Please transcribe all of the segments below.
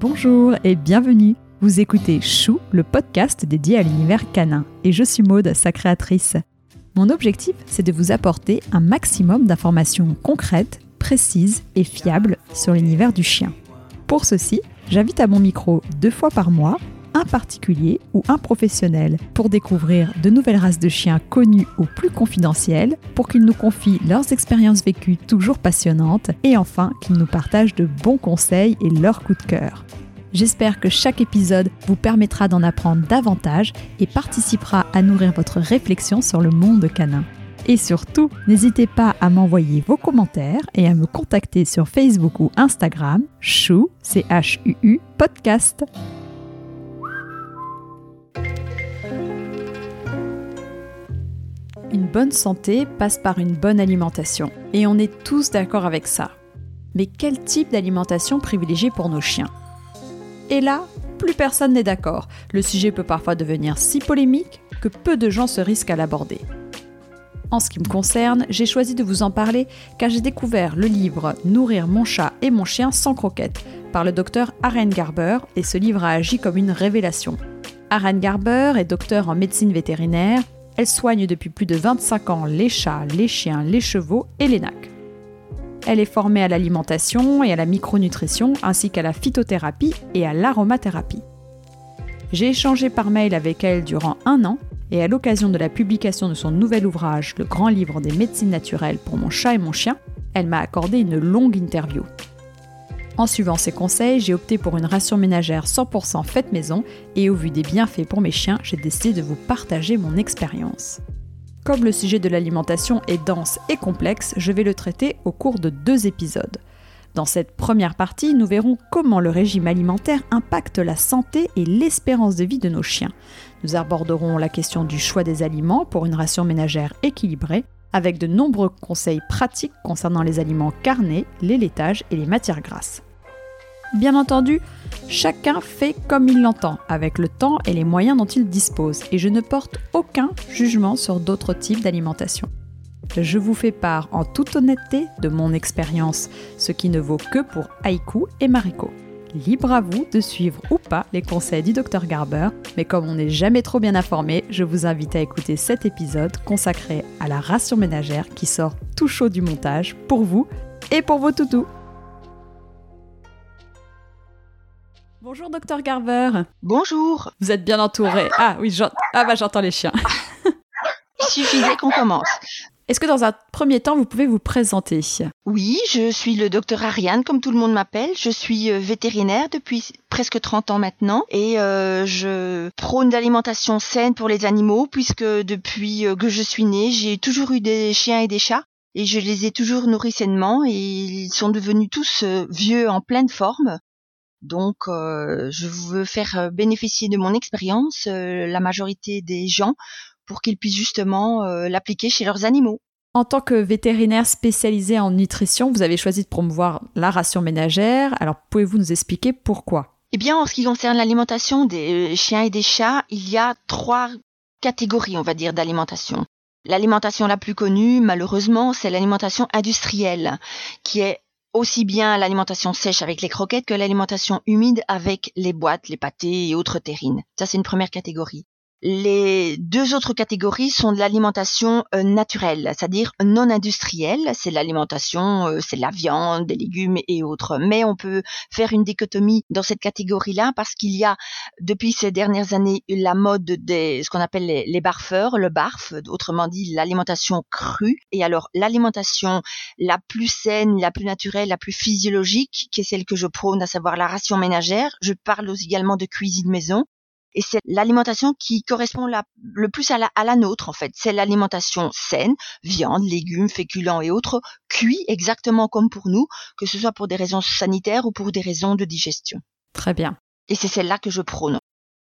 Bonjour et bienvenue. Vous écoutez Chou, le podcast dédié à l'univers canin, et je suis Maude, sa créatrice. Mon objectif, c'est de vous apporter un maximum d'informations concrètes, précises et fiables sur l'univers du chien. Pour ceci, j'invite à mon micro deux fois par mois un particulier ou un professionnel pour découvrir de nouvelles races de chiens connues ou plus confidentielles, pour qu'ils nous confient leurs expériences vécues toujours passionnantes et enfin qu'ils nous partagent de bons conseils et leurs coups de cœur. J'espère que chaque épisode vous permettra d'en apprendre davantage et participera à nourrir votre réflexion sur le monde canin. Et surtout, n'hésitez pas à m'envoyer vos commentaires et à me contacter sur Facebook ou Instagram, chou, C-H-U-U, podcast. Une bonne santé passe par une bonne alimentation. Et on est tous d'accord avec ça. Mais quel type d'alimentation privilégier pour nos chiens? Et là, plus personne n'est d'accord. Le sujet peut parfois devenir si polémique que peu de gens se risquent à l'aborder. En ce qui me concerne, j'ai choisi de vous en parler car j'ai découvert le livre Nourrir mon chat et mon chien sans croquettes par le docteur Aren Garber et ce livre a agi comme une révélation. Aren Garber est docteur en médecine vétérinaire, elle soigne depuis plus de 25 ans les chats, les chiens, les chevaux et les nacs. Elle est formée à l'alimentation et à la micronutrition ainsi qu'à la phytothérapie et à l'aromathérapie. J'ai échangé par mail avec elle durant un an et à l'occasion de la publication de son nouvel ouvrage Le grand livre des médecines naturelles pour mon chat et mon chien, elle m'a accordé une longue interview. En suivant ses conseils, j'ai opté pour une ration ménagère 100% faite maison et au vu des bienfaits pour mes chiens, j'ai décidé de vous partager mon expérience. Comme le sujet de l'alimentation est dense et complexe, je vais le traiter au cours de deux épisodes. Dans cette première partie, nous verrons comment le régime alimentaire impacte la santé et l'espérance de vie de nos chiens. Nous aborderons la question du choix des aliments pour une ration ménagère équilibrée, avec de nombreux conseils pratiques concernant les aliments carnés, les laitages et les matières grasses. Bien entendu, chacun fait comme il l'entend, avec le temps et les moyens dont il dispose, et je ne porte aucun jugement sur d'autres types d'alimentation. Je vous fais part en toute honnêteté de mon expérience, ce qui ne vaut que pour Haïku et Mariko. Libre à vous de suivre ou pas les conseils du Dr Garber, mais comme on n'est jamais trop bien informé, je vous invite à écouter cet épisode consacré à la ration ménagère qui sort tout chaud du montage pour vous et pour vos toutous. Bonjour docteur Garber. Bonjour. Vous êtes bien entouré. Ah oui, ah bah j'entends les chiens. Il suffisait qu'on commence. Est-ce que dans un premier temps, vous pouvez vous présenter? Oui, je suis le docteur Ariane, comme tout le monde m'appelle. Je suis euh, vétérinaire depuis presque 30 ans maintenant et euh, je prône l'alimentation saine pour les animaux puisque depuis euh, que je suis née, j'ai toujours eu des chiens et des chats et je les ai toujours nourris sainement et ils sont devenus tous vieux en pleine forme donc, euh, je veux faire euh, bénéficier de mon expérience euh, la majorité des gens pour qu'ils puissent justement l'appliquer chez leurs animaux. En tant que vétérinaire spécialisé en nutrition, vous avez choisi de promouvoir la ration ménagère. Alors, pouvez-vous nous expliquer pourquoi? Eh bien, en ce qui concerne l'alimentation des chiens et des chats, il y a trois catégories, on va dire, d'alimentation. L'alimentation la plus connue, malheureusement, c'est l'alimentation industrielle, qui est aussi bien l'alimentation sèche avec les croquettes que l'alimentation humide avec les boîtes, les pâtés et autres terrines. Ça, c'est une première catégorie. Les deux autres catégories sont de l'alimentation euh, naturelle, c'est-à-dire non industrielle. C'est l'alimentation, euh, c'est la viande, des légumes et autres. Mais on peut faire une dichotomie dans cette catégorie-là parce qu'il y a depuis ces dernières années la mode des ce qu'on appelle les, barfeurs, le barf, autrement dit l'alimentation crue. Et alors l'alimentation la plus saine, la plus naturelle, la plus physiologique, qui est celle que je prône, à savoir la ration ménagère. Je parle également de cuisine maison et c'est l'alimentation qui correspond le plus à la, à la nôtre en fait. C'est l'alimentation saine, viande, légumes, féculents et autres, cuits exactement comme pour nous, que ce soit pour des raisons sanitaires ou pour des raisons de digestion. Très bien. Et c'est celle-là que je prône.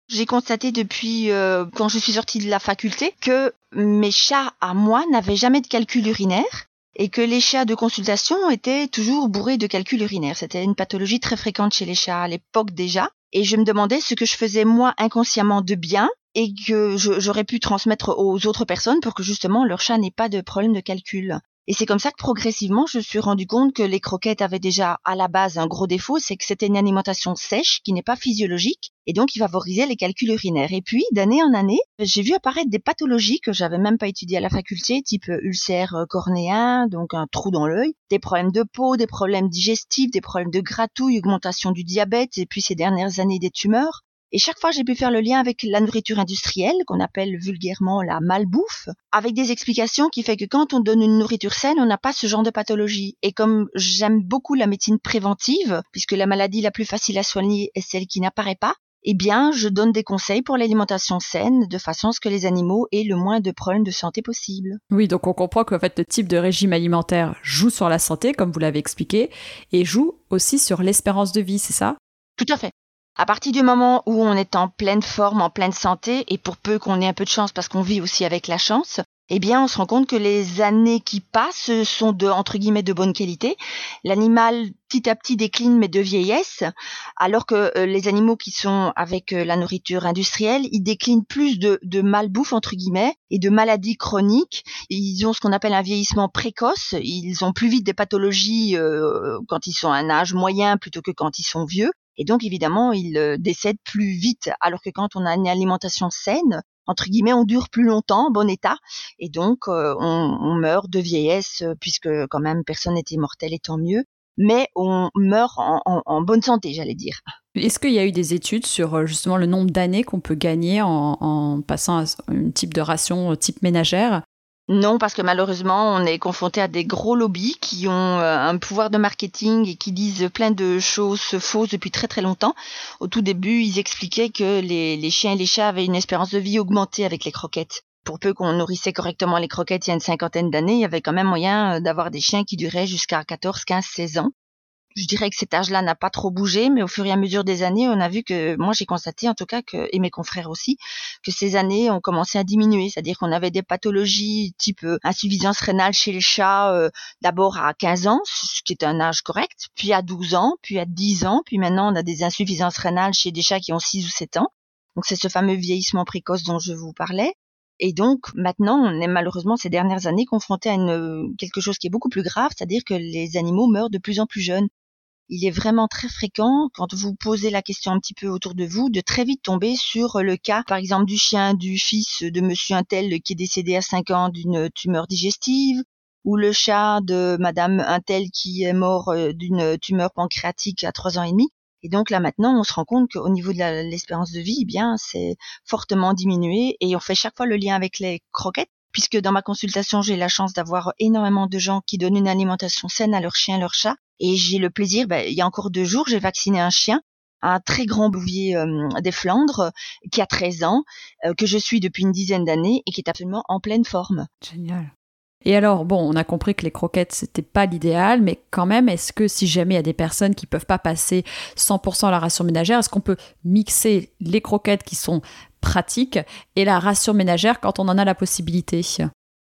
J'ai constaté depuis euh, quand je suis sortie de la faculté que mes chats à moi n'avaient jamais de calcul urinaire et que les chats de consultation étaient toujours bourrés de calcul urinaire. C'était une pathologie très fréquente chez les chats à l'époque déjà. Et je me demandais ce que je faisais moi inconsciemment de bien et que j'aurais pu transmettre aux autres personnes pour que justement leur chat n'ait pas de problème de calcul. Et c'est comme ça que progressivement, je suis rendu compte que les croquettes avaient déjà à la base un gros défaut, c'est que c'était une alimentation sèche qui n'est pas physiologique et donc qui favorisait les calculs urinaires. Et puis, d'année en année, j'ai vu apparaître des pathologies que j'avais même pas étudiées à la faculté, type ulcère euh, cornéen, donc un trou dans l'œil, des problèmes de peau, des problèmes digestifs, des problèmes de gratouille, augmentation du diabète et puis ces dernières années des tumeurs. Et chaque fois, j'ai pu faire le lien avec la nourriture industrielle, qu'on appelle vulgairement la malbouffe, avec des explications qui fait que quand on donne une nourriture saine, on n'a pas ce genre de pathologie. Et comme j'aime beaucoup la médecine préventive, puisque la maladie la plus facile à soigner est celle qui n'apparaît pas, eh bien, je donne des conseils pour l'alimentation saine, de façon à ce que les animaux aient le moins de problèmes de santé possible. Oui, donc on comprend qu'en fait, le type de régime alimentaire joue sur la santé, comme vous l'avez expliqué, et joue aussi sur l'espérance de vie, c'est ça? Tout à fait. À partir du moment où on est en pleine forme, en pleine santé, et pour peu qu'on ait un peu de chance parce qu'on vit aussi avec la chance, eh bien, on se rend compte que les années qui passent sont de, entre guillemets, de bonne qualité. L'animal, petit à petit, décline, mais de vieillesse, alors que euh, les animaux qui sont avec euh, la nourriture industrielle, ils déclinent plus de, de malbouffe, entre guillemets, et de maladies chroniques. Ils ont ce qu'on appelle un vieillissement précoce. Ils ont plus vite des pathologies euh, quand ils sont à un âge moyen plutôt que quand ils sont vieux. Et donc, évidemment, ils euh, décèdent plus vite. Alors que quand on a une alimentation saine, entre guillemets, on dure plus longtemps, en bon état. Et donc, euh, on, meurt de vieillesse, euh, puisque quand même, personne n'est immortel et tant mieux. Mais on meurt en, bonne santé, j'allais dire. Est-ce qu'il y a eu des études sur justement le nombre d'années qu'on peut gagner en, en passant à un type de ration type ménagère? Non, parce que malheureusement, on est confronté à des gros lobbies qui ont euh, un pouvoir de marketing et qui disent plein de choses fausses depuis très très longtemps. Au tout début, ils expliquaient que les, chiens et les chats avaient une espérance de vie augmentée avec les croquettes. Pour peu qu'on nourrissait correctement les croquettes il y a une cinquantaine d'années, il y avait quand même moyen euh, d'avoir des chiens qui duraient jusqu'à 14, 15, 16 ans je dirais que cet âge-là n'a pas trop bougé, mais au fur et à mesure des années, on a vu que, moi j'ai constaté en tout cas, que, et mes confrères aussi, que ces années ont commencé à diminuer, c'est-à-dire qu'on avait des pathologies type euh, insuffisance rénale chez les chats, euh, d'abord à 15 ans, ce qui est un âge correct, puis à 12 ans, puis à 10 ans, puis maintenant on a des insuffisances rénales chez des chats qui ont 6 ou 7 ans. Donc c'est ce fameux vieillissement précoce dont je vous parlais. Et donc maintenant, on est malheureusement ces dernières années confronté à une, quelque chose qui est beaucoup plus grave, c'est-à-dire que les animaux meurent de plus en plus jeunes il est vraiment très fréquent, quand vous posez la question un petit peu autour de vous, de très vite tomber sur le cas, par exemple, du chien du fils de monsieur Untel qui est décédé à 5 ans d'une tumeur digestive, ou le chat de madame Untel qui est mort euh, d'une tumeur pancréatique à 3 ans et demi. Et donc là maintenant, on se rend compte qu'au niveau de l'espérance de vie, eh bien, c'est fortement diminué et on fait chaque fois le lien avec les croquettes puisque dans ma consultation, j'ai la chance d'avoir énormément de gens qui donnent une alimentation saine à leur chien, leur chat. Et j'ai le plaisir, ben, il y a encore deux jours, j'ai vacciné un chien un très grand bouvier euh, des Flandres qui a 13 ans, euh, que je suis depuis une dizaine d'années et qui est absolument en pleine forme. Génial. Et alors, bon, on a compris que les croquettes, c'était pas l'idéal, mais quand même, est-ce que si jamais il y a des personnes qui peuvent pas passer 100% à la ration ménagère, est-ce qu'on peut mixer les croquettes qui sont pratique et la ration ménagère quand on en a la possibilité?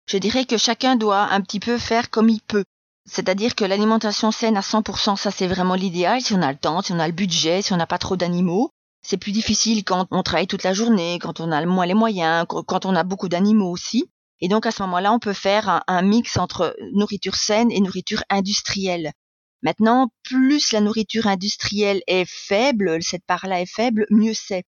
Je dirais que chacun doit un petit peu faire comme il peut. C'est-à-dire que l'alimentation saine à 100%, ça c'est vraiment l'idéal si on a le temps, si on a le budget, si on n'a pas trop d'animaux. C'est plus difficile quand on travaille toute la journée, quand on a moins les moyens, quand on a beaucoup d'animaux aussi. Et donc à ce moment-là, on peut faire un, mix entre nourriture saine et nourriture industrielle. Maintenant, plus la nourriture industrielle est faible, cette part-là est faible, mieux c'est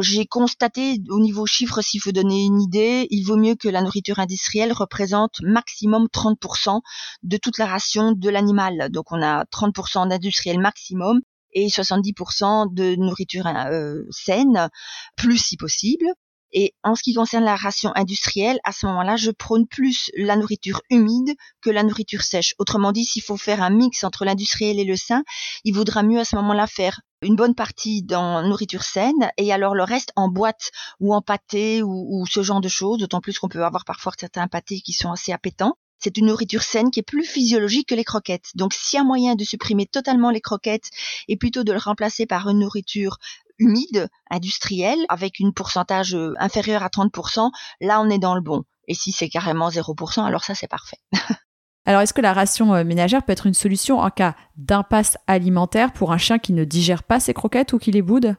j'ai constaté au niveau chiffre, s'il faut donner une idée, il vaut mieux que la nourriture industrielle représente maximum 30% de toute la ration de l'animal. Donc on a 30% d'industriel maximum et 70% de nourriture euh, saine, plus si possible. Et en ce qui concerne la ration industrielle, à ce moment-là, je prône plus la nourriture humide que la nourriture sèche. Autrement dit, s'il faut faire un mix entre l'industriel et le sain, il vaudra mieux à ce moment-là faire une bonne partie dans nourriture saine et alors le reste en boîte ou en pâté ou, ce genre de choses, d'autant plus qu'on peut avoir parfois certains pâtés qui sont assez appétants. C'est une nourriture saine qui est plus physiologique que les croquettes. Donc s'il y a moyen de supprimer totalement les croquettes et plutôt de le remplacer par une nourriture humide, industrielle, avec une pourcentage euh, inférieur à 30%, là on est dans le bon. Et si c'est carrément 0%, alors ça c'est parfait. alors est-ce que la ration euh, ménagère peut être une solution en cas d'impasse alimentaire pour un chien qui ne digère pas ses croquettes ou qui les boude?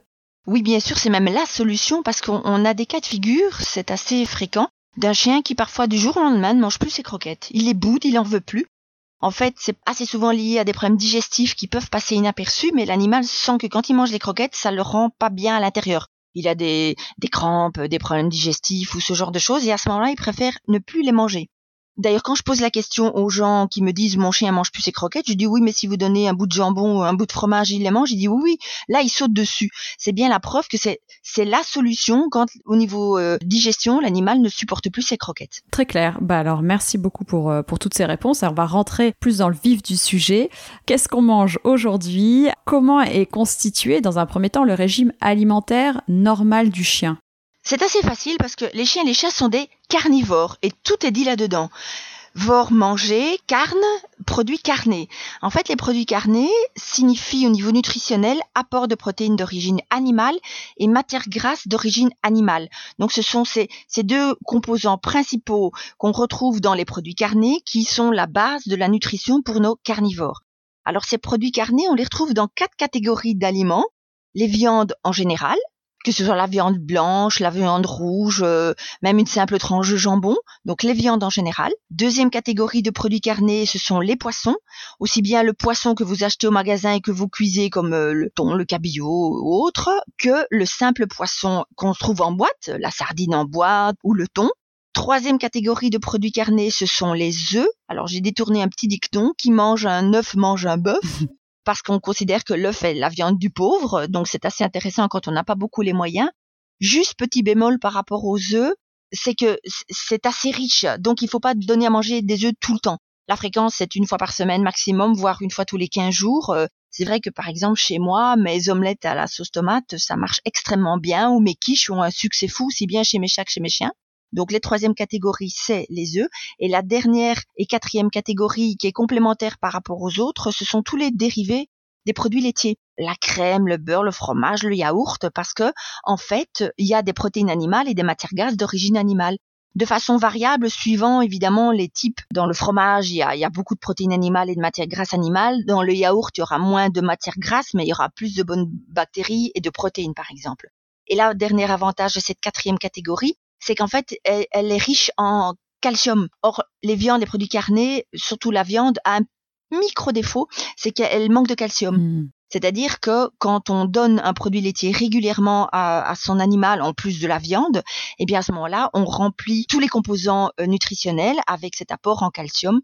Oui, bien sûr, c'est même la solution parce qu'on a des cas de figure, c'est assez fréquent, d'un chien qui parfois du jour au lendemain ne mange plus ses croquettes. Il les boude, il en veut plus. En fait, c'est assez souvent lié à des problèmes digestifs qui peuvent passer inaperçus, mais l'animal sent que quand il mange les croquettes, ça le rend pas bien à l'intérieur. Il a des, des crampes, des problèmes digestifs ou ce genre de choses, et à ce moment-là, il préfère ne plus les manger. D'ailleurs, quand je pose la question aux gens qui me disent mon chien mange plus ses croquettes, je dis oui, mais si vous donnez un bout de jambon ou un bout de fromage, il les mange. Il dit oui, oui. Là, il saute dessus. C'est bien la preuve que c'est c'est la solution quand au niveau euh, digestion, l'animal ne supporte plus ses croquettes. Très clair. Bah alors, merci beaucoup pour euh, pour toutes ces réponses. Alors, on va rentrer plus dans le vif du sujet. Qu'est-ce qu'on mange aujourd'hui? Comment est constitué dans un premier temps le régime alimentaire normal du chien? C'est assez facile parce que les chiens et les chats sont des carnivores et tout est dit là-dedans. Vor manger, carne, produits carnés. En fait, les produits carnés signifient au niveau nutritionnel apport de protéines d'origine animale et matières grasses d'origine animale. Donc ce sont ces deux composants principaux qu'on retrouve dans les produits carnés qui sont la base de la nutrition pour nos carnivores. Alors ces produits carnés, on les retrouve dans quatre catégories d'aliments. Les viandes en général, que ce soit la viande blanche, la viande rouge, euh, même une simple tranche de jambon, donc les viandes en général. Deuxième catégorie de produits carnés, ce sont les poissons, aussi bien le poisson que vous achetez au magasin et que vous cuisez comme euh, le thon, le cabillaud ou autre, que le simple poisson qu'on trouve en boîte, la sardine en boîte ou le thon. Troisième catégorie de produits carnés, ce sont les œufs. Alors j'ai détourné un petit dicton qui mange un œuf mange un bœuf. parce qu'on considère que l'œuf est la viande du pauvre, donc c'est assez intéressant quand on n'a pas beaucoup les moyens. Juste petit bémol par rapport aux œufs, c'est que c'est assez riche, donc il ne faut pas donner à manger des œufs tout le temps. La fréquence, c'est une fois par semaine maximum, voire une fois tous les 15 jours. Euh, c'est vrai que par exemple chez moi, mes omelettes à la sauce tomate, ça marche extrêmement bien, ou mes quiches ont un succès fou, si bien chez mes chats que chez mes chiens. Donc les troisième catégories, c'est les œufs. Et la dernière et quatrième catégorie qui est complémentaire par rapport aux autres, ce sont tous les dérivés des produits laitiers. La crème, le beurre, le fromage, le yaourt, parce que, en fait, il y a des protéines animales et des matières grasses d'origine animale. De façon variable, suivant évidemment les types. Dans le fromage, il y a, beaucoup de protéines animales et de matières grasses animales. Dans le yaourt, il y aura moins de matières grasses, mais il y aura plus de bonnes bactéries et de protéines, par exemple. Et là, dernier avantage de cette quatrième catégorie, c'est qu'en fait, elle, est riche en calcium. Or, les viandes, les produits carnés, surtout la viande, a un micro défaut, c'est qu'elle manque de calcium. Hmm. C'est-à-dire que quand on donne un produit laitier régulièrement à, son animal en plus de la viande, eh bien à ce moment-là, on remplit tous les composants euh, nutritionnels avec cet apport en calcium.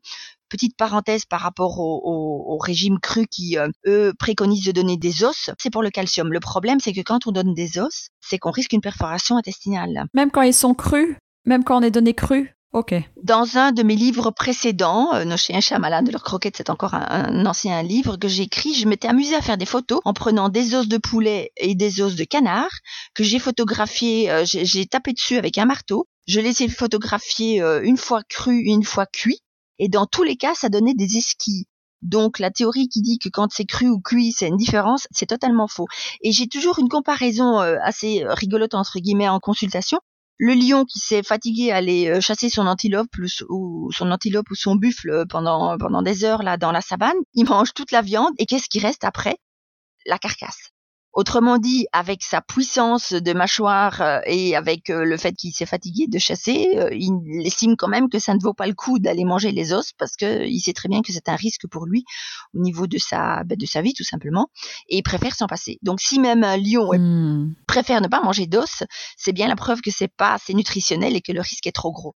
Petite parenthèse par rapport au, régime cru qui, euh, eux, préconisent de donner des os, c'est pour le calcium. Le problème, c'est que quand on donne des os, c'est qu'on risque une perforation intestinale. Même quand ils sont crus? Même quand on est donné cru? Ok. Dans un de mes livres précédents, euh, Nos chiens chats malades de leurs croquettes, c'est encore un, ancien livre que j'ai écrit, je m'étais amusée à faire des photos en prenant des os de poulet et des os de canard que j'ai photographié, euh, j'ai tapé dessus avec un marteau. Je les ai photographiés euh, une fois crus, une fois cuits, et dans tous les cas, ça donnait des esquilles. Donc la théorie qui dit que quand c'est cru ou cuit, c'est une différence, c'est totalement faux. Et j'ai toujours une comparaison assez rigolote entre guillemets en consultation le lion qui s'est fatigué à aller euh, chasser son antilope ou son antilope ou son buffle pendant pendant des heures là dans la savane, il mange toute la viande et qu'est-ce qui reste après? La carcasse. Autrement dit, avec sa puissance de mâchoire euh, et avec euh, le fait qu'il s'est fatigué de chasser, euh, il estime quand même que ça ne vaut pas le coup d'aller manger les os parce qu'il sait très bien que c'est un risque pour lui au niveau de sa ben, de sa vie tout simplement et il préfère s'en passer. Donc si même un lion hmm. préfère ne pas manger d'os, c'est bien la preuve que c'est pas assez nutritionnel et que le risque est trop gros.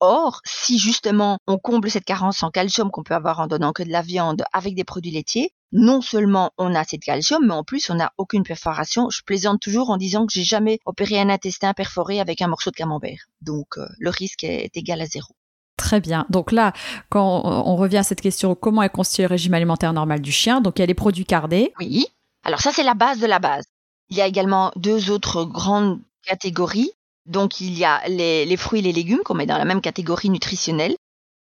Or, si justement on comble cette carence en calcium qu'on peut avoir en donnant que de la viande avec des produits laitiers, non seulement on a assez de calcium, mais en plus on n'a aucune perforation. Je plaisante toujours en disant que j'ai jamais opéré un intestin perforé avec un morceau de camembert. Donc euh, le risque est égal à zéro. Très bien. Donc là, quand on revient à cette question, comment est constitué le régime alimentaire normal du chien? Donc il y a les produits cardés. Oui. Alors ça, c'est la base de la base. Il y a également deux autres grandes catégories donc il y a les, fruits et les légumes qu'on met dans la même catégorie nutritionnelle.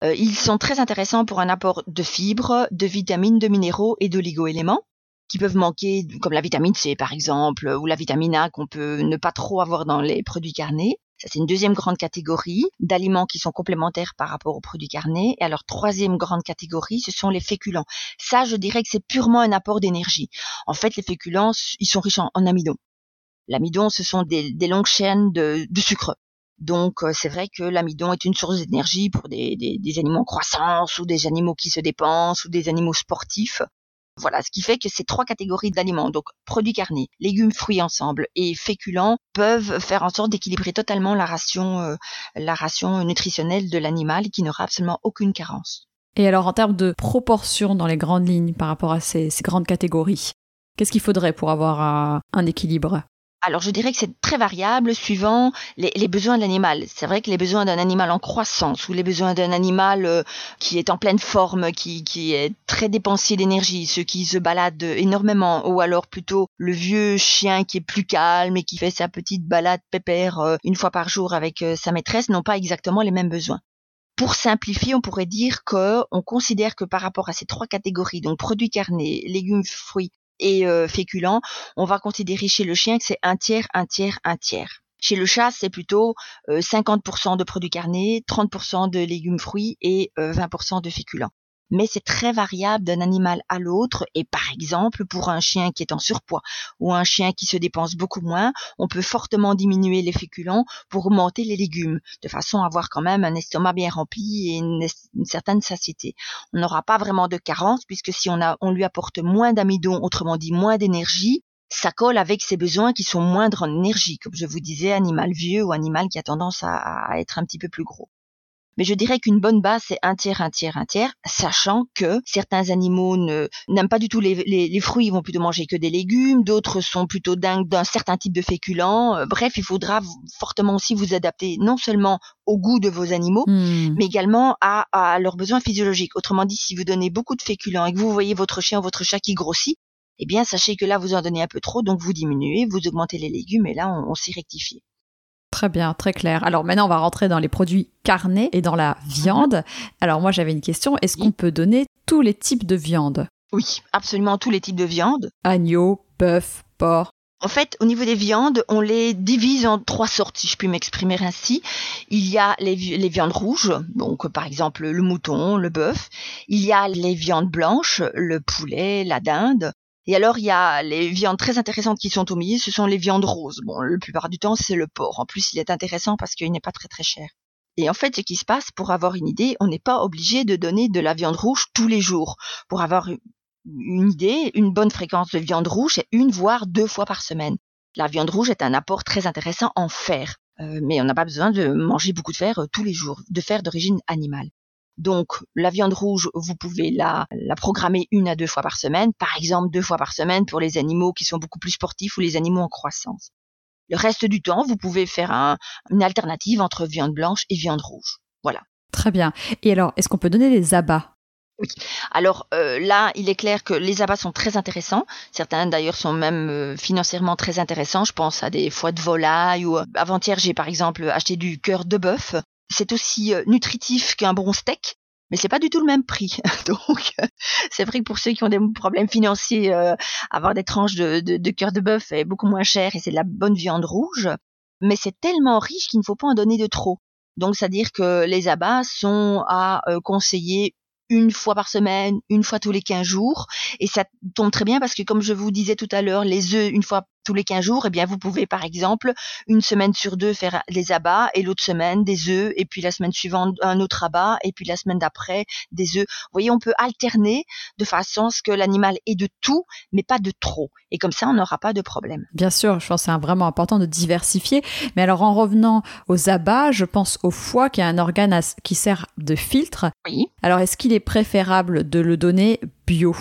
Euh, ils sont très intéressants pour un apport de fibres, de vitamines, de minéraux et d'oligo-éléments qui peuvent manquer, comme la vitamine C par exemple, ou la vitamine A qu'on peut ne pas trop avoir dans les produits carnés. Ça, c'est une deuxième grande catégorie d'aliments qui sont complémentaires par rapport aux produits carnés. Et alors, troisième grande catégorie, ce sont les féculents. Ça, je dirais que c'est purement un apport d'énergie. En fait, les féculents, ils sont riches en amidon. L'amidon, ce sont des, longues chaînes de, sucre. Donc c'est vrai que l'amidon est une source d'énergie pour des, des, animaux en croissance ou des animaux qui se dépensent ou des animaux sportifs. Voilà, ce qui fait que ces trois catégories d'aliments, donc produits carnés, légumes, fruits ensemble et féculents, peuvent faire en sorte d'équilibrer totalement la ration, euh, la ration nutritionnelle de l'animal qui n'aura absolument aucune carence. Et alors en termes de proportion dans les grandes lignes par rapport à ces, grandes catégories, qu'est-ce qu'il faudrait pour avoir un équilibre? Alors je dirais que c'est très variable suivant les, besoins de l'animal. C'est vrai que les besoins d'un animal en croissance ou les besoins d'un animal euh, qui est en pleine forme, qui, est très dépensier d'énergie, ceux qui se baladent énormément, ou alors plutôt le vieux chien qui est plus calme et qui fait sa petite balade pépère euh, une fois par jour avec euh, sa maîtresse, n'ont pas exactement les mêmes besoins. Pour simplifier, on pourrait dire que on considère que par rapport à ces trois catégories, donc produits carnés, légumes, fruits et euh, féculents, on va considérer chez le chien que c'est un tiers, un tiers, un tiers. Chez le chat, c'est plutôt 50% euh, de produits carnés, 30% de légumes fruits et 20% euh, de féculents mais c'est très variable d'un animal à l'autre et par exemple pour un chien qui est en surpoids ou un chien qui se dépense beaucoup moins, on peut fortement diminuer les féculents pour augmenter les légumes de façon à avoir quand même un estomac bien rempli et une, certaine satiété. On n'aura pas vraiment de carence puisque si on, lui apporte moins d'amidon, autrement dit moins d'énergie, ça colle avec ses besoins qui sont moindres en énergie, comme je vous disais, animal vieux ou animal qui a tendance à être un petit peu plus gros. Mais je dirais qu'une bonne base, c'est un tiers, un tiers, un tiers, sachant que certains animaux n'aiment pas du tout les, fruits, ils vont plutôt manger que des légumes, d'autres sont plutôt dingues d'un certain type de féculents. Euh, bref, il faudra fortement aussi vous adapter non seulement au goût de vos animaux, hmm. mais également à, à leurs besoins physiologiques. Autrement dit, si vous donnez beaucoup de féculents et que vous voyez votre chien ou votre chat qui grossit, eh bien, sachez que là, vous en donnez un peu trop, donc vous diminuez, vous augmentez les légumes, et là, on, on s'y rectifie. Très bien, très clair. Alors maintenant, on va rentrer dans les produits carnés et dans la viande. Alors moi, j'avais une question. Est-ce qu'on peut donner tous les types de viande? Oui, absolument tous les types de viande. Agneau, bœuf, porc. En fait, au niveau des viandes, on les divise en trois sortes, si je puis m'exprimer ainsi. Il y a les, les, viandes rouges, donc par exemple le mouton, le bœuf. Il y a les viandes blanches, le poulet, la dinde. Et alors, il y a les viandes très intéressantes qui sont au milieu, ce sont les viandes roses. Bon, la plupart du temps, c'est le porc. En plus, il est intéressant parce qu'il n'est pas très très cher. Et en fait, ce qui se passe, pour avoir une idée, on n'est pas obligé de donner de la viande rouge tous les jours. Pour avoir une idée, une bonne fréquence de viande rouge, c'est une voire deux fois par semaine. La viande rouge est un apport très intéressant en fer. Euh, mais on n'a pas besoin de manger beaucoup de fer euh, tous les jours, de fer d'origine animale. Donc la viande rouge, vous pouvez la, la programmer une à deux fois par semaine, par exemple deux fois par semaine pour les animaux qui sont beaucoup plus sportifs ou les animaux en croissance. Le reste du temps, vous pouvez faire une alternative entre viande blanche et viande rouge. Voilà. Très bien. Et alors, est-ce qu'on peut donner les abats? Oui. Alors euh, là, il est clair que les abats sont très intéressants. Certains d'ailleurs sont même euh, financièrement très intéressants. Je pense à des foies de volaille ou euh, avant-hier j'ai par exemple acheté du cœur de bœuf c'est aussi euh, nutritif qu'un bon steak, mais c'est pas du tout le même prix. Donc, c'est vrai que pour ceux qui ont des problèmes financiers, euh, avoir des tranches de, de, cœur de bœuf est beaucoup moins cher et c'est de la bonne viande rouge. Mais c'est tellement riche qu'il ne faut pas en donner de trop. Donc, c'est-à-dire que les abats sont à euh, conseiller une fois par semaine, une fois tous les 15 jours. Et ça tombe très bien parce que, comme je vous disais tout à l'heure, les œufs, une fois tous les 15 jours, eh bien, vous pouvez, par exemple, une semaine sur deux faire les abats et l'autre semaine des œufs et puis la semaine suivante un autre abat et puis la semaine d'après des œufs. Vous voyez, on peut alterner de façon à ce que l'animal ait de tout, mais pas de trop. Et comme ça, on n'aura pas de problème. Bien sûr, je pense que c'est vraiment important de diversifier. Mais alors, en revenant aux abats, je pense au foie qui est un organe qui sert de filtre. Oui. Alors, est-ce qu'il est préférable de le donner bio?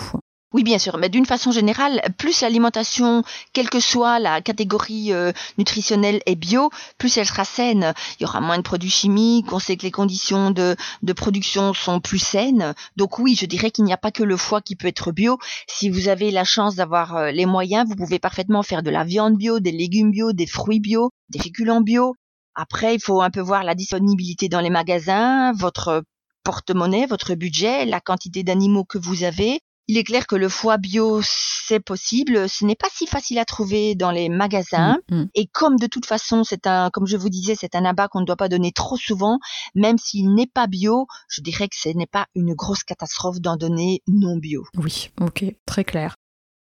Oui, bien sûr, mais d'une façon générale, plus l'alimentation, quelle que soit la catégorie euh, nutritionnelle est bio, plus elle sera saine. Il y aura moins de produits chimiques, on sait que les conditions de, production sont plus saines. Donc oui, je dirais qu'il n'y a pas que le foie qui peut être bio. Si vous avez la chance d'avoir euh, les moyens, vous pouvez parfaitement faire de la viande bio, des légumes bio, des fruits bio, des féculents bio. Après, il faut un peu voir la disponibilité dans les magasins, votre porte-monnaie, votre budget, la quantité d'animaux que vous avez, il est clair que le foie bio, c'est possible. Ce n'est pas si facile à trouver dans les magasins. Mm, mm. Et comme de toute façon, c'est un, comme je vous disais, c'est un abat qu'on ne doit pas donner trop souvent, même s'il n'est pas bio, je dirais que ce n'est pas une grosse catastrophe d'en donner non bio. Oui, ok, très clair.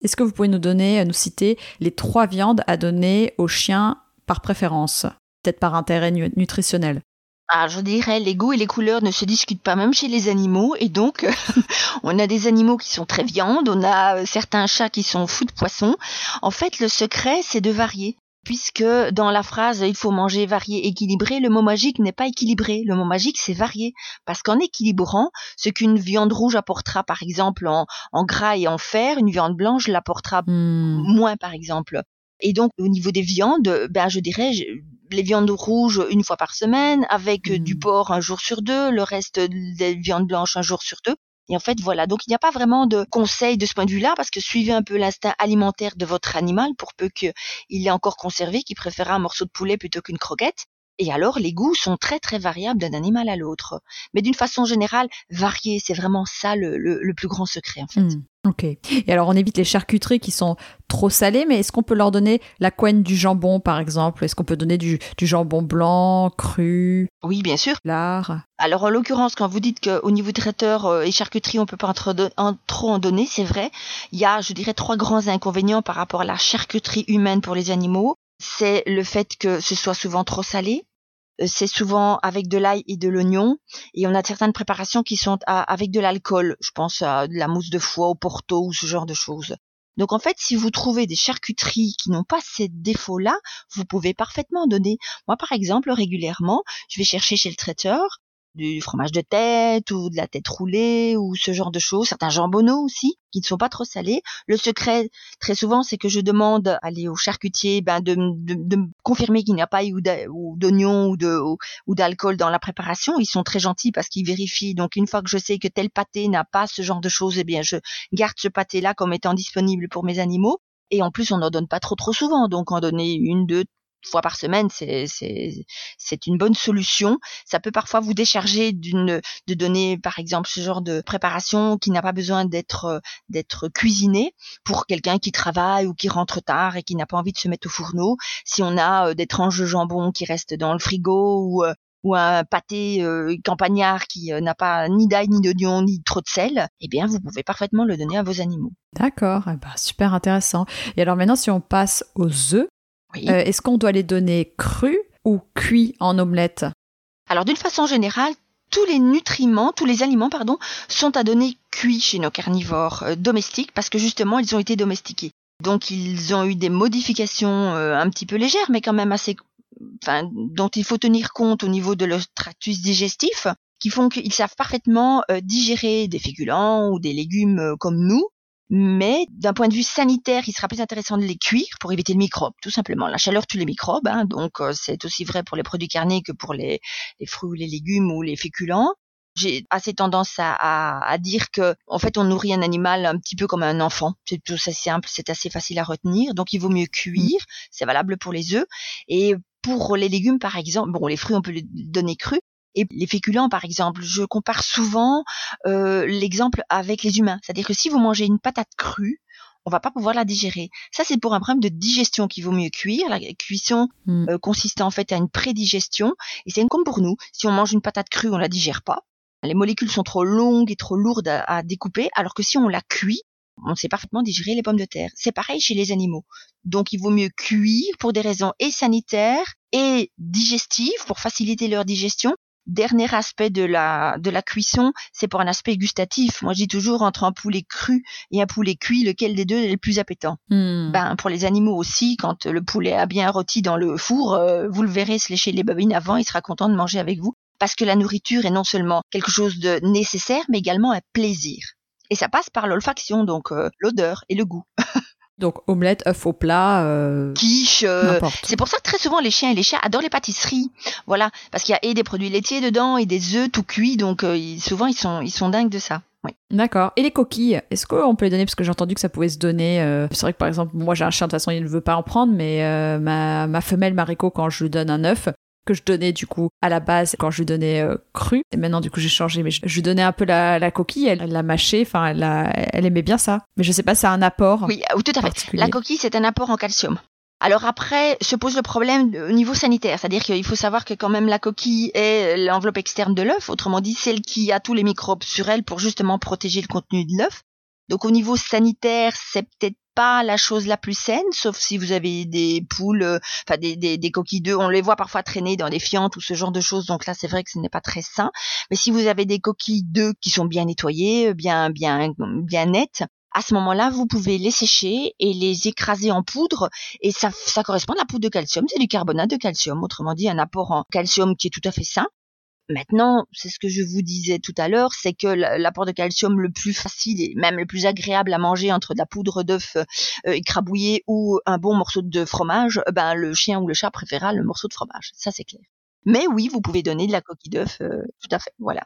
Est-ce que vous pouvez nous donner, nous citer les trois viandes à donner aux chiens par préférence? Peut-être par intérêt nutritionnel. Ah, je dirais, les goûts et les couleurs ne se discutent pas même chez les animaux, et donc on a des animaux qui sont très viandes, on a euh, certains chats qui sont fous de poisson. En fait, le secret, c'est de varier puisque dans la phrase il faut manger varié équilibré, le mot magique n'est pas équilibré. Le mot magique c'est varié parce qu'en équilibrant, ce qu'une viande rouge apportera par exemple en, gras et en fer, une viande blanche l'apportera hmm. moins par exemple. Et donc au niveau des viandes, ben je dirais les viandes rouges une fois par semaine, avec du hmm. porc un jour sur deux, le reste des viandes blanches un jour sur deux. Et en fait, voilà. Donc, il n'y a pas vraiment de conseil de ce point de vue-là, parce que suivez un peu l'instinct alimentaire de votre animal pour peu qu'il ait encore conservé, qu'il préfère un morceau de poulet plutôt qu'une croquette. Et alors, les goûts sont très très variables d'un animal à l'autre. Mais d'une façon générale, varier, c'est vraiment ça le, plus grand secret en fait. Hmm, ok. Et alors, on évite les charcuteries qui sont trop salées, mais est-ce qu'on peut leur donner la couenne du jambon, par exemple? Est-ce qu'on peut donner du, jambon blanc, cru? Oui, bien sûr. Lard? Alors, en l'occurrence, quand vous dites qu'au niveau traiteur euh, et charcuterie, on peut pas en trop en donner, c'est vrai. Il y a, je dirais, trois grands inconvénients par rapport à la charcuterie humaine pour les animaux c'est le fait que ce soit souvent trop salé, c'est souvent avec de l'ail et de l'oignon. Et on a certaines préparations qui sont avec de l'alcool. Je pense à de la mousse de foie au porto ou ce genre de choses. Donc en fait, si vous trouvez des charcuteries qui n'ont pas ces défauts-là, vous pouvez parfaitement donner. Moi, par exemple, régulièrement, je vais chercher chez le traiteur du fromage de tête ou de la tête roulée ou ce genre de choses, certains jambonneaux aussi qui ne sont pas trop salés. Le secret très souvent c'est que je demande à aller au charcutier ben, de, de, me confirmer qu'il n'y a pas eu d'oignon ou de ou d'alcool dans la préparation. Ils sont très gentils parce qu'ils vérifient. Donc une fois que je sais que tel pâté n'a pas ce genre de choses, eh bien je garde ce pâté là comme étant disponible pour mes animaux. Et en plus, on n'en donne pas trop trop souvent. Donc en donner une, deux, fois par semaine, c'est une bonne solution. Ça peut parfois vous décharger d'une de donner par exemple ce genre de préparation qui n'a pas besoin d'être d'être cuisiné pour quelqu'un qui travaille ou qui rentre tard et qui n'a pas envie de se mettre au fourneau. Si on a euh, des tranches de jambon qui restent dans le frigo ou euh, ou un pâté euh, campagnard qui n'a pas ni d'ail, ni d'oignon, ni trop de sel, eh bien, vous pouvez parfaitement le donner à vos animaux. D'accord, eh ben, super intéressant. Et alors maintenant, si on passe aux œufs, euh, est-ce qu'on doit les donner crus ou cuits en omelette? Alors d'une façon générale, tous les nutriments, tous les aliments, pardon, sont à donner cuits chez nos carnivores euh, domestiques parce que justement ils ont été domestiqués. Donc ils ont eu des modifications euh, un petit peu légères, mais quand même assez, enfin, dont il faut tenir compte au niveau de leur tractus digestif, qui font qu'ils savent parfaitement digérer des féculents ou des légumes comme nous, mais d'un point de vue sanitaire, il sera plus intéressant de les cuire pour éviter le microbe, tout simplement. La chaleur tue les microbes, hein, donc euh, c'est aussi vrai pour les produits carnés que pour les, fruits ou les légumes ou les féculents. J'ai assez tendance à, à, dire que, en fait, on nourrit un animal un petit peu comme un enfant. C'est tout ça simple, c'est assez facile à retenir, donc il vaut mieux cuire. C'est valable pour les œufs et pour les légumes, par exemple, bon, les fruits, on peut les donner crus, et les féculents, par exemple, je compare souvent euh, l'exemple avec les humains. C'est-à-dire que si vous mangez une patate crue, on va pas pouvoir la digérer. Ça, c'est pour un problème de digestion qu'il vaut mieux cuire. La cuisson mm. euh, consiste en fait à une prédigestion. Et c'est comme pour nous. Si on mange une patate crue, on la digère pas. Les molécules sont trop longues et trop lourdes à, découper, alors que si on la cuit, on sait parfaitement digérer les pommes de terre. C'est pareil chez les animaux. Donc il vaut mieux cuire pour des raisons et sanitaires et digestives pour faciliter leur digestion Dernier aspect de la, de la cuisson, c'est pour un aspect gustatif. Moi, je dis toujours entre un poulet cru et un poulet cuit, lequel des deux est le plus appétant? Hmm. Ben, pour les animaux aussi, quand le poulet a bien rôti dans le four, euh, vous le verrez se lécher les babines avant, il sera content de manger avec vous. Parce que la nourriture est non seulement quelque chose de nécessaire, mais également un plaisir. Et ça passe par l'olfaction, donc euh, l'odeur et le goût. Donc omelette, œuf au plat, euh, quiche. Euh, c'est pour ça que très souvent les chiens et les chats adorent les pâtisseries. Voilà, parce qu'il y a et des produits laitiers dedans et des œufs tout cuits, donc euh, souvent ils sont ils sont dingues de ça. Oui. D'accord. Et les coquilles, est-ce qu'on peut les donner? Parce que j'ai entendu que ça pouvait se donner. Euh, c'est vrai que par exemple, moi j'ai un chien, de toute façon il ne veut pas en prendre, mais ma, ma femelle Mariko, quand je lui donne un œuf, que je donnais du coup à la base quand je lui donnais euh, cru. Et maintenant du coup j'ai changé, mais je, lui donnais un peu la, coquille, elle l'a mâché, enfin elle, elle aimait bien ça. Mais je sais pas, c'est un apport. Oui, tout à fait. La coquille c'est un apport en calcium. Alors après, se pose le problème au niveau sanitaire, c'est-à-dire qu'il faut savoir que quand même la coquille est l'enveloppe externe de l'œuf, autrement dit celle qui a tous les microbes sur elle pour justement protéger le contenu de l'œuf. Donc au niveau sanitaire, c'est peut-être pas la chose la plus saine, sauf si vous avez des poules, euh, enfin des, des, coquilles d'œufs. On les voit parfois traîner dans des fientes ou ce genre de choses. Donc là, c'est vrai que ce n'est pas très sain. Mais si vous avez des coquilles d'œufs qui sont bien nettoyées, bien bien bien nettes, à ce moment-là, vous pouvez les sécher et les écraser en poudre et ça, ça correspond à la poudre de calcium. C'est du carbonate de calcium, autrement dit un apport en calcium qui est tout à fait sain. Maintenant, c'est ce que je vous disais tout à l'heure, c'est que l'apport de calcium le plus facile et même le plus agréable à manger entre de la poudre d'œuf euh, écrabouillée ou un bon morceau de fromage, euh, ben le chien ou le chat préférera le morceau de fromage. Ça c'est clair. Mais oui, vous pouvez donner de la coquille d'œuf, euh, tout à fait. Voilà.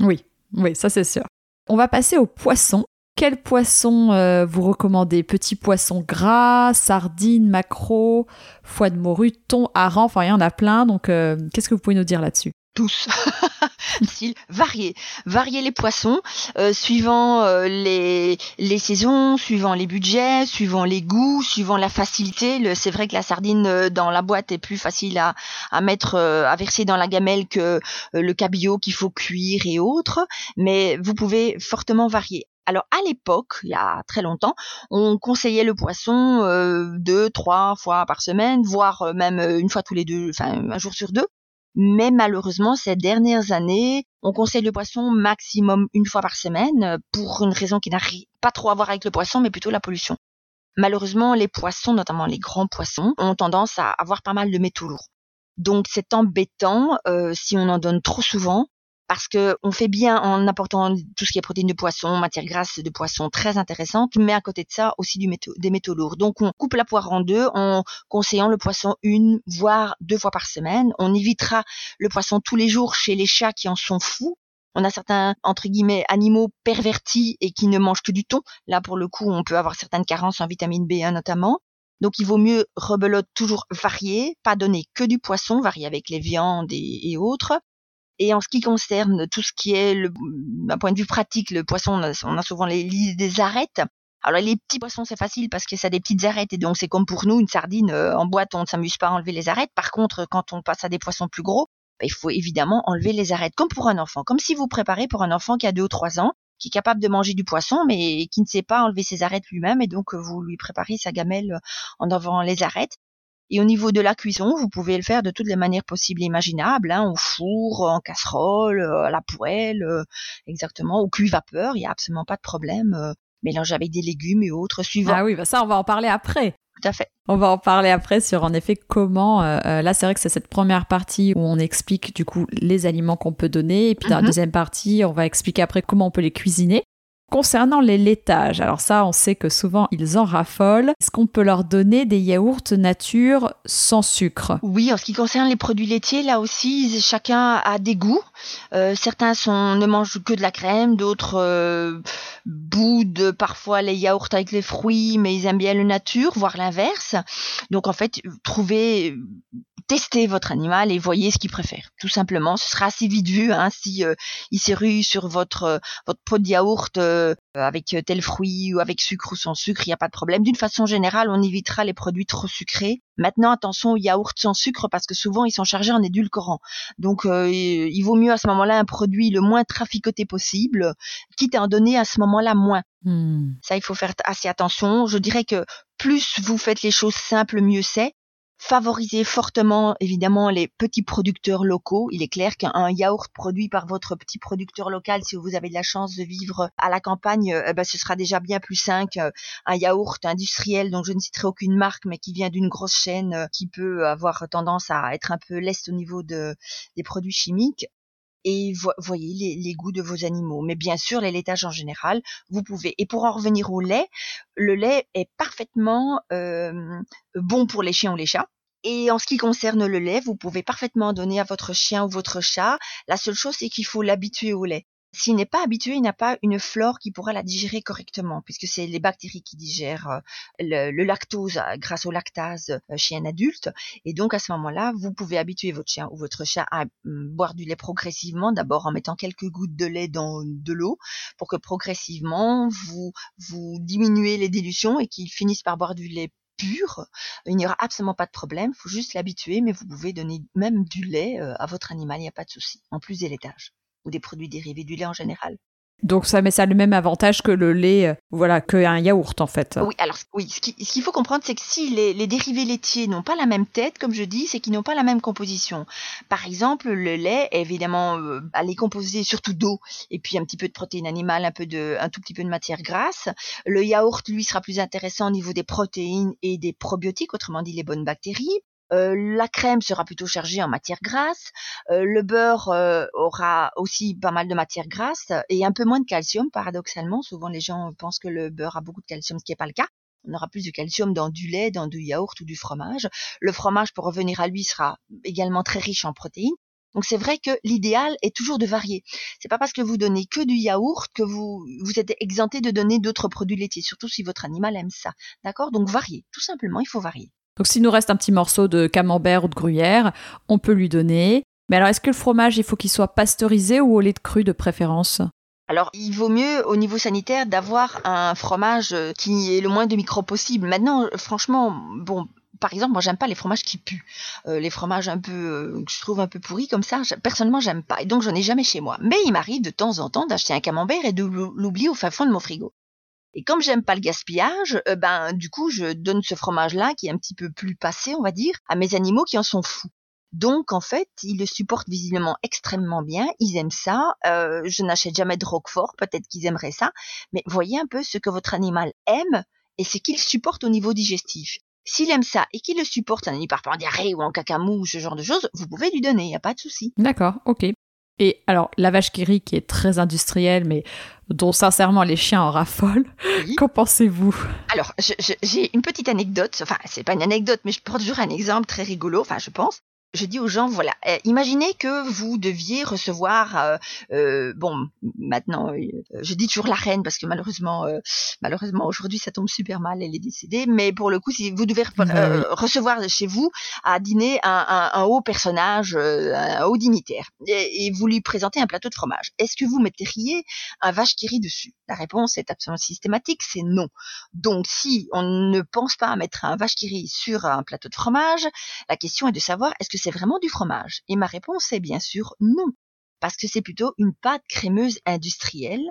Oui, oui, ça c'est sûr. On va passer au poisson. Quel poisson vous recommandez? Petit poisson gras, sardines, maquereau, foie de morue, thon, hareng, enfin il y en a plein. Donc qu'est-ce que vous pouvez nous dire là-dessus? Tous. Style varier, varier les poissons euh, suivant euh, les, les saisons, suivant les budgets, suivant les goûts, suivant la facilité. C'est vrai que la sardine euh, dans la boîte est plus facile à, à mettre, à verser dans la gamelle que le cabillaud qu'il faut cuire et autres, mais vous pouvez fortement varier. Alors à l'époque, il y a très longtemps, on conseillait le poisson deux, trois fois par semaine, voire même une fois tous les deux, enfin un jour sur deux. Mais malheureusement, ces dernières années, on conseille le poisson maximum une fois par semaine euh, pour une raison qui n'a pas trop à voir avec le poisson, mais plutôt la pollution. Malheureusement, les poissons, notamment les grands poissons, ont tendance à avoir pas mal de métaux lourds. Donc c'est embêtant euh, si on en donne trop souvent parce que on fait bien en apportant tout ce qui est protéines de poisson, matière grasse de poisson très intéressante, mais à côté de ça aussi des métaux lourds. Donc on coupe la poire en deux en conseillant le poisson une voire deux fois par semaine. On évitera le poisson tous les jours chez les chats qui en sont fous. On a certains entre guillemets animaux pervertis et qui ne mangent que du thon. Là pour le coup, on peut avoir certaines carences en vitamine B1 notamment. Donc il vaut mieux rebelote toujours varier, pas donner que du poisson, varier avec les viandes et autres. Et en ce qui concerne tout ce qui est, d'un point de vue pratique, le poisson, on a, souvent les, des arêtes. Alors les petits poissons c'est facile parce que ça a des petites arêtes et donc c'est comme pour nous une sardine euh, en boîte on ne s'amuse pas à enlever les arêtes. Par contre quand on passe à des poissons plus gros, bah, il faut évidemment enlever les arêtes comme pour un enfant, comme si vous préparez pour un enfant qui a deux ou trois ans, qui est capable de manger du poisson mais qui ne sait pas enlever ses arêtes lui-même et donc vous lui préparez sa gamelle en enlevant les arêtes. Et au niveau de la cuisson, vous pouvez le faire de toutes les manières possibles et imaginables, hein, au four, en casserole, euh, à la poêle, euh, exactement, au cuit vapeur, il n'y a absolument pas de problème. Euh, mélanger avec des légumes et autres suivant. Ah oui, bah ça on va en parler après. Tout à fait. On va en parler après sur en effet comment. là, c'est vrai que c'est cette première partie où on explique du coup les aliments qu'on peut donner, et puis dans la mhm. deuxième partie, on va expliquer après comment on peut les cuisiner. Concernant les laitages, alors ça, on sait que souvent ils en raffolent. Est-ce qu'on peut leur donner des yaourts nature sans sucre? Oui, en ce qui concerne les produits laitiers, là aussi, chacun a des goûts. Euh, certains ne mangent que de la crème, d'autres euh, boudent parfois les yaourts avec les fruits, mais ils aiment bien le nature, voire l'inverse. Donc en fait, trouver testez votre animal et voyez ce qu'il préfère. Tout simplement, ce sera assez vite vu hein, si euh, il s'est rue sur votre euh, votre pot de yaourt euh, avec tel fruit ou avec sucre ou sans sucre, il n'y a pas de problème. D'une façon générale, on évitera les produits trop sucrés. Maintenant, attention aux yaourts sans sucre parce que souvent ils sont chargés en édulcorants. Donc, il vaut mieux à ce moment-là un produit le moins traficoté possible, quitte à en donner à ce moment-là moins. Hmm. Ça, il faut faire assez attention. Je dirais que plus vous faites les choses simples, mieux c'est favoriser fortement évidemment les petits producteurs locaux. Il est clair qu'un yaourt produit par votre petit producteur local, si vous avez de la chance de vivre à la campagne, euh, ben, ce sera déjà bien plus sain qu'un yaourt industriel dont je ne citerai aucune marque, mais qui vient d'une grosse chaîne euh, qui peut avoir tendance à être un peu leste au niveau de, des produits chimiques et voyez les, les, goûts de vos animaux. Mais bien sûr, les laitages en général, vous pouvez. Et pour en revenir au lait, le lait est parfaitement euh, bon pour les chiens ou les chats. Et en ce qui concerne le lait, vous pouvez parfaitement donner à votre chien ou votre chat. La seule chose, c'est qu'il faut l'habituer au lait. S'il n'est pas habitué, il n'a pas une flore qui pourra la digérer correctement, puisque c'est les bactéries qui digèrent euh, le, lactose euh, grâce au lactase euh, chez un adulte. Et donc à ce moment-là, vous pouvez habituer votre chien ou votre chat à mm, boire du lait progressivement, d'abord en mettant quelques gouttes de lait dans de l'eau, pour que progressivement vous vous diminuez les dilutions et qu'il finisse par boire du lait pur, il n'y aura absolument pas de problème, il faut juste l'habituer, mais vous pouvez donner même du lait à votre animal, il n'y a pas de souci, en plus des laitages ou des produits dérivés du lait en général. Donc ça, mais ça a le même avantage que le lait, euh, voilà, qu'un yaourt en fait. Oui, alors oui, ce qu'il faut comprendre, c'est que si les, les, dérivés laitiers n'ont pas la même tête, comme je dis, c'est qu'ils n'ont pas la même composition. Par exemple, le lait, évidemment, euh, elle est composée surtout d'eau et puis un petit peu de protéines animales, un peu de, un tout petit peu de matière grasse. Le yaourt, lui, sera plus intéressant au niveau des protéines et des probiotiques, autrement dit les bonnes bactéries. Euh, la crème sera plutôt chargée en matière grasse. Euh, le beurre euh, aura aussi pas mal de matière grasse et un peu moins de calcium, paradoxalement. Souvent, les gens pensent que le beurre a beaucoup de calcium, ce qui n'est pas le cas. On aura plus de calcium dans du lait, dans du yaourt ou du fromage. Le fromage, pour revenir à lui, sera également très riche en protéines. Donc c'est vrai que l'idéal est toujours de varier. C'est pas parce que vous donnez que du yaourt que vous vous êtes exempté de donner d'autres produits laitiers, surtout si votre animal aime ça. D'accord? Donc varier, tout simplement, il faut varier. Donc s'il nous reste un petit morceau de camembert ou de gruyère, on peut lui donner. Mais alors est-ce que le fromage, il faut qu'il soit pasteurisé ou au lait de cru de préférence? Alors, il vaut mieux au niveau sanitaire d'avoir un fromage qui est le moins de microbes possible. Maintenant, franchement, bon, par exemple, moi j'aime pas les fromages qui puent, euh, les fromages un peu euh, que je trouve un peu pourris comme ça. Personnellement, j'aime pas et donc j'en ai jamais chez moi. Mais il m'arrive de temps en temps d'acheter un camembert et de l'oublier au fin fond de mon frigo. Et comme j'aime pas le gaspillage, euh, ben du coup je donne ce fromage-là qui est un petit peu plus passé, on va dire, à mes animaux qui en sont fous. Donc en fait, ils le supportent visiblement extrêmement bien, ils aiment ça. Euh, je n'achète jamais de roquefort, peut-être qu'ils aimeraient ça, mais voyez un peu ce que votre animal aime et ce qu'il supporte au niveau digestif. S'il aime ça et qu'il le supporte un par en diarrhée ou en cacamou ou ce genre de choses, vous pouvez lui donner, il n'y a pas de souci. D'accord, ok. Et alors, la vache qui rit, qui est très industrielle, mais dont sincèrement les chiens en raffolent, qu'en pensez-vous? Alors, j'ai une petite anecdote, enfin, c'est pas une anecdote, mais je prends toujours un exemple très rigolo, enfin, je pense je dis aux gens, voilà, euh, imaginez que vous deviez recevoir, euh, euh, bon, maintenant, je dis toujours la reine parce que malheureusement, malheureusement aujourd'hui ça tombe super mal, elle est décédée, mais pour le coup, si vous devez recevoir chez vous à dîner un, un, haut personnage, un haut dignitaire, et, vous lui présentez un plateau de fromage, est-ce que vous metteriez un vache qui rit dessus? La réponse est absolument systématique, c'est non. Donc, si on ne pense pas à mettre un vache qui rit sur un plateau de fromage, la question est de savoir est-ce que c'est vraiment du fromage Et ma réponse est bien sûr non, parce que c'est plutôt une pâte crémeuse industrielle,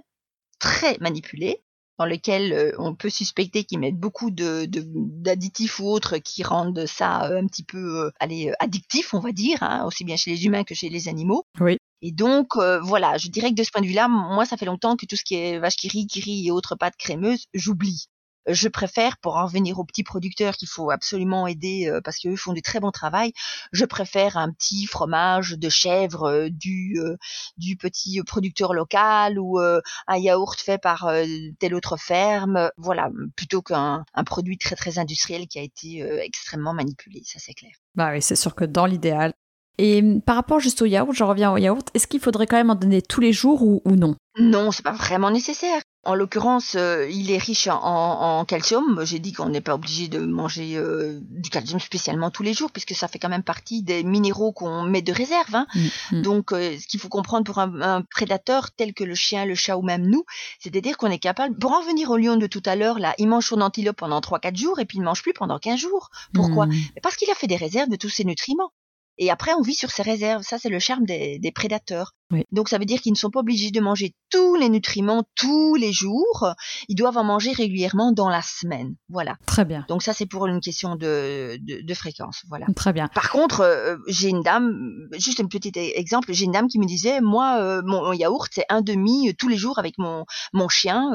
très manipulée, dans lequel euh, on peut suspecter qu'ils mettent beaucoup de, d'additifs ou autres qui rendent ça euh, un petit peu euh, allez, addictif, on va dire, hein, aussi bien chez les humains que chez les animaux. Oui. Et donc, voilà, je dirais que de ce point de vue-là, moi, ça fait longtemps que tout ce qui est vache qui rit, qui rit et autres pâtes crémeuses, j'oublie je préfère, pour en venir aux petits producteurs qu'il faut absolument aider euh, parce qu'eux font du très bon travail, je préfère un petit fromage de chèvre euh, du, euh, du petit producteur local ou un yaourt fait par telle autre ferme, voilà, plutôt qu'un un produit très très industriel qui a été extrêmement manipulé, ça c'est clair. Bah oui, c'est sûr que dans l'idéal. Et hum, par rapport juste au yaourt, je reviens au yaourt, est-ce qu'il faudrait quand même en donner tous les jours ou, ou non? Non, c'est pas vraiment nécessaire. En l'occurrence, euh, il est riche en, calcium. J'ai dit qu'on n'est pas obligé de manger euh, du calcium spécialement tous les jours, puisque ça fait quand même partie des minéraux qu'on met de réserve. Hein. Mm, mm. Donc, euh, ce qu'il faut comprendre pour un, prédateur tel que le chien, le chat ou même nous, c'est-à-dire qu'on est capable. Pour en venir au lion de tout à l'heure, là, il mange son antilope pendant 3-4 jours et puis il ne mange plus pendant 15 jours. Pourquoi? Mm. Parce qu'il a fait des réserves de tous ses nutriments. Et après, on vit sur ses réserves. Ça, c'est le charme des, des prédateurs. Donc, ça veut dire qu'ils ne sont pas obligés de manger tous les nutriments tous les jours. Ils doivent en manger régulièrement dans la semaine. Voilà. Très bien. Donc, ça, c'est pour une question de, de, de, fréquence. Voilà. Très bien. Par contre, euh, j'ai une dame, juste un petit e-, exemple, j'ai une dame qui me disait, moi, euh, mon, yaourt, c'est un demi euh, tous les jours avec mon, mon chien.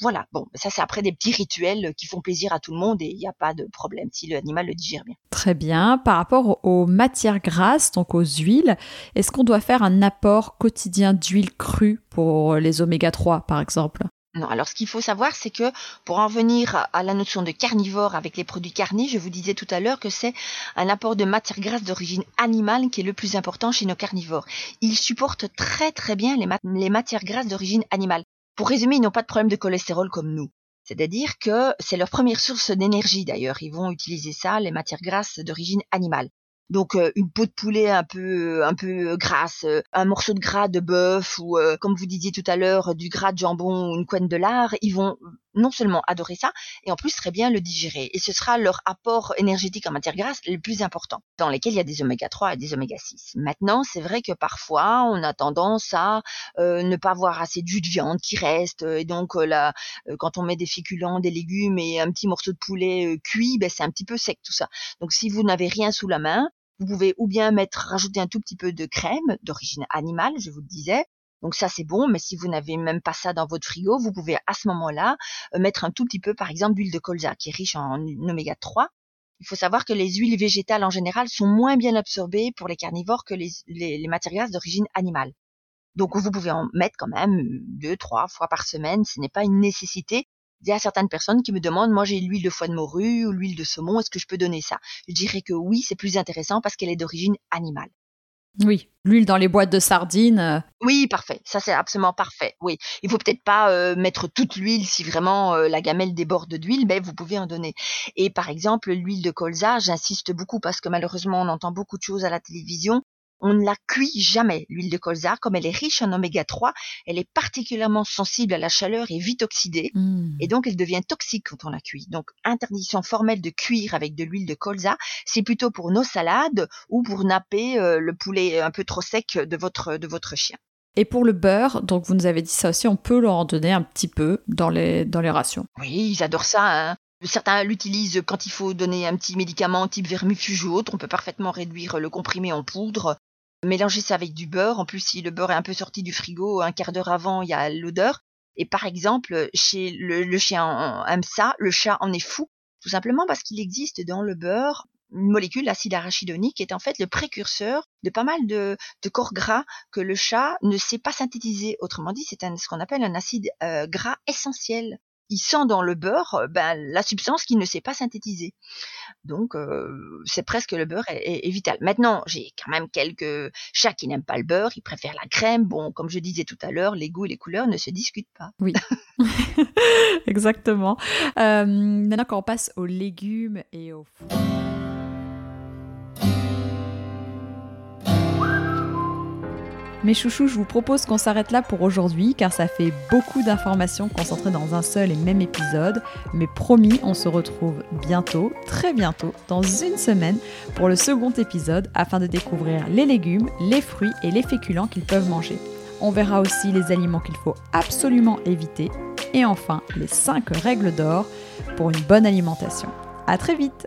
voilà. Bon, ça, c'est après des petits rituels qui font plaisir à tout le monde et il n'y a pas de problème si l'animal le digère bien. Très bien. Par rapport aux matières grasses, donc aux huiles, est-ce qu'on doit faire un apport quotidien d'huile crue pour les oméga 3 par exemple non, alors ce qu'il faut savoir, c'est que pour en venir à la notion de carnivore avec les produits carnés, je vous disais tout à l'heure que c'est un apport de matière grasse d'origine animale qui est le plus important chez nos carnivores. Ils supportent très très bien les, les matières grasses d'origine animale. Pour résumer, ils n'ont pas de problème de cholestérol comme nous. C'est-à-dire que c'est leur première source d'énergie d'ailleurs. Ils vont utiliser ça, les matières grasses d'origine animale. Donc euh, une peau de poulet un peu un peu grasse, euh, un morceau de gras de bœuf ou euh, comme vous disiez tout à l'heure du gras de jambon ou une couenne de lard, ils vont non seulement adorer ça, et en plus très bien le digérer. Et ce sera leur apport énergétique en matière grasse le plus important, dans lesquels il y a des oméga 3 et des oméga 6. Maintenant, c'est vrai que parfois, on a tendance à euh, ne pas avoir assez de jus de viande qui reste, et donc euh, là, euh, quand on met des féculents, des légumes et un petit morceau de poulet cuit, ben, c'est un petit peu sec tout ça. Donc si vous n'avez rien sous la main, vous pouvez ou bien mettre, rajouter un tout petit peu de crème d'origine animale, je vous le disais, donc ça c'est bon, mais si vous n'avez même pas ça dans votre frigo, vous pouvez à ce moment-là euh, mettre un tout petit peu, par exemple, d'huile de colza qui est riche en oméga 3. Il faut savoir que les huiles végétales en général sont moins bien absorbées pour les carnivores que les, les, matières d'origine animale. Donc vous pouvez en mettre quand même deux, trois fois par semaine. Ce n'est pas une nécessité. Il y a certaines personnes qui me demandent, moi j'ai l'huile de foie de morue ou l'huile de saumon, est-ce que je peux donner ça? Je dirais que oui, c'est plus intéressant parce qu'elle est d'origine animale. Oui, l'huile dans les boîtes de sardines. Euh. Oui, parfait. Ça, c'est absolument parfait. Oui, il faut peut-être pas euh, mettre toute l'huile si vraiment euh, la gamelle déborde d'huile, mais vous pouvez en donner. Et par exemple, l'huile de colza, j'insiste beaucoup parce que malheureusement, on entend beaucoup de choses à la télévision on ne la cuit jamais, l'huile de colza, comme elle est riche en oméga 3, elle est particulièrement sensible à la chaleur et vite oxydée, hmm. et donc elle devient toxique quand on la cuit. Donc interdiction formelle de cuire avec de l'huile de colza, c'est plutôt pour nos salades ou pour napper euh, le poulet un peu trop sec de votre, de votre chien. Et pour le beurre, donc vous nous avez dit ça aussi, on peut leur en donner un petit peu dans les, dans les rations. Oui, ils adorent ça. Hein. Certains l'utilisent quand il faut donner un petit médicament type vermifuge ou autre. On peut parfaitement réduire le comprimé en poudre Mélanger ça avec du beurre. En plus, si le beurre est un peu sorti du frigo, un quart d'heure avant, il y a l'odeur. Et par exemple, chez le, chien aime ça, le chat en est fou, tout simplement parce qu'il existe dans le beurre une molécule, l'acide arachidonique, qui est en fait le précurseur de pas mal de, corps gras que le chat ne sait pas synthétiser. Autrement dit, c'est ce qu'on appelle un acide euh, gras essentiel il sent dans le beurre euh, ben, la substance qu'il ne sait pas synthétiser. Donc euh, c'est presque le beurre est, vital. Maintenant, j'ai quand même quelques chats qui n'aiment pas le beurre, ils préfèrent la crème. Bon, comme je disais tout à l'heure, les goûts et les couleurs ne se discutent pas. Oui, exactement. Euh, maintenant, quand on passe aux légumes et aux fruits. Mes chouchous, je vous propose qu'on s'arrête là pour aujourd'hui car ça fait beaucoup d'informations concentrées dans un seul et même épisode. Mais promis, on se retrouve bientôt, très bientôt, dans une semaine pour le second épisode afin de découvrir les légumes, les fruits et les féculents qu'ils peuvent manger. On verra aussi les aliments qu'il faut absolument éviter et enfin les 5 règles d'or pour une bonne alimentation. À très vite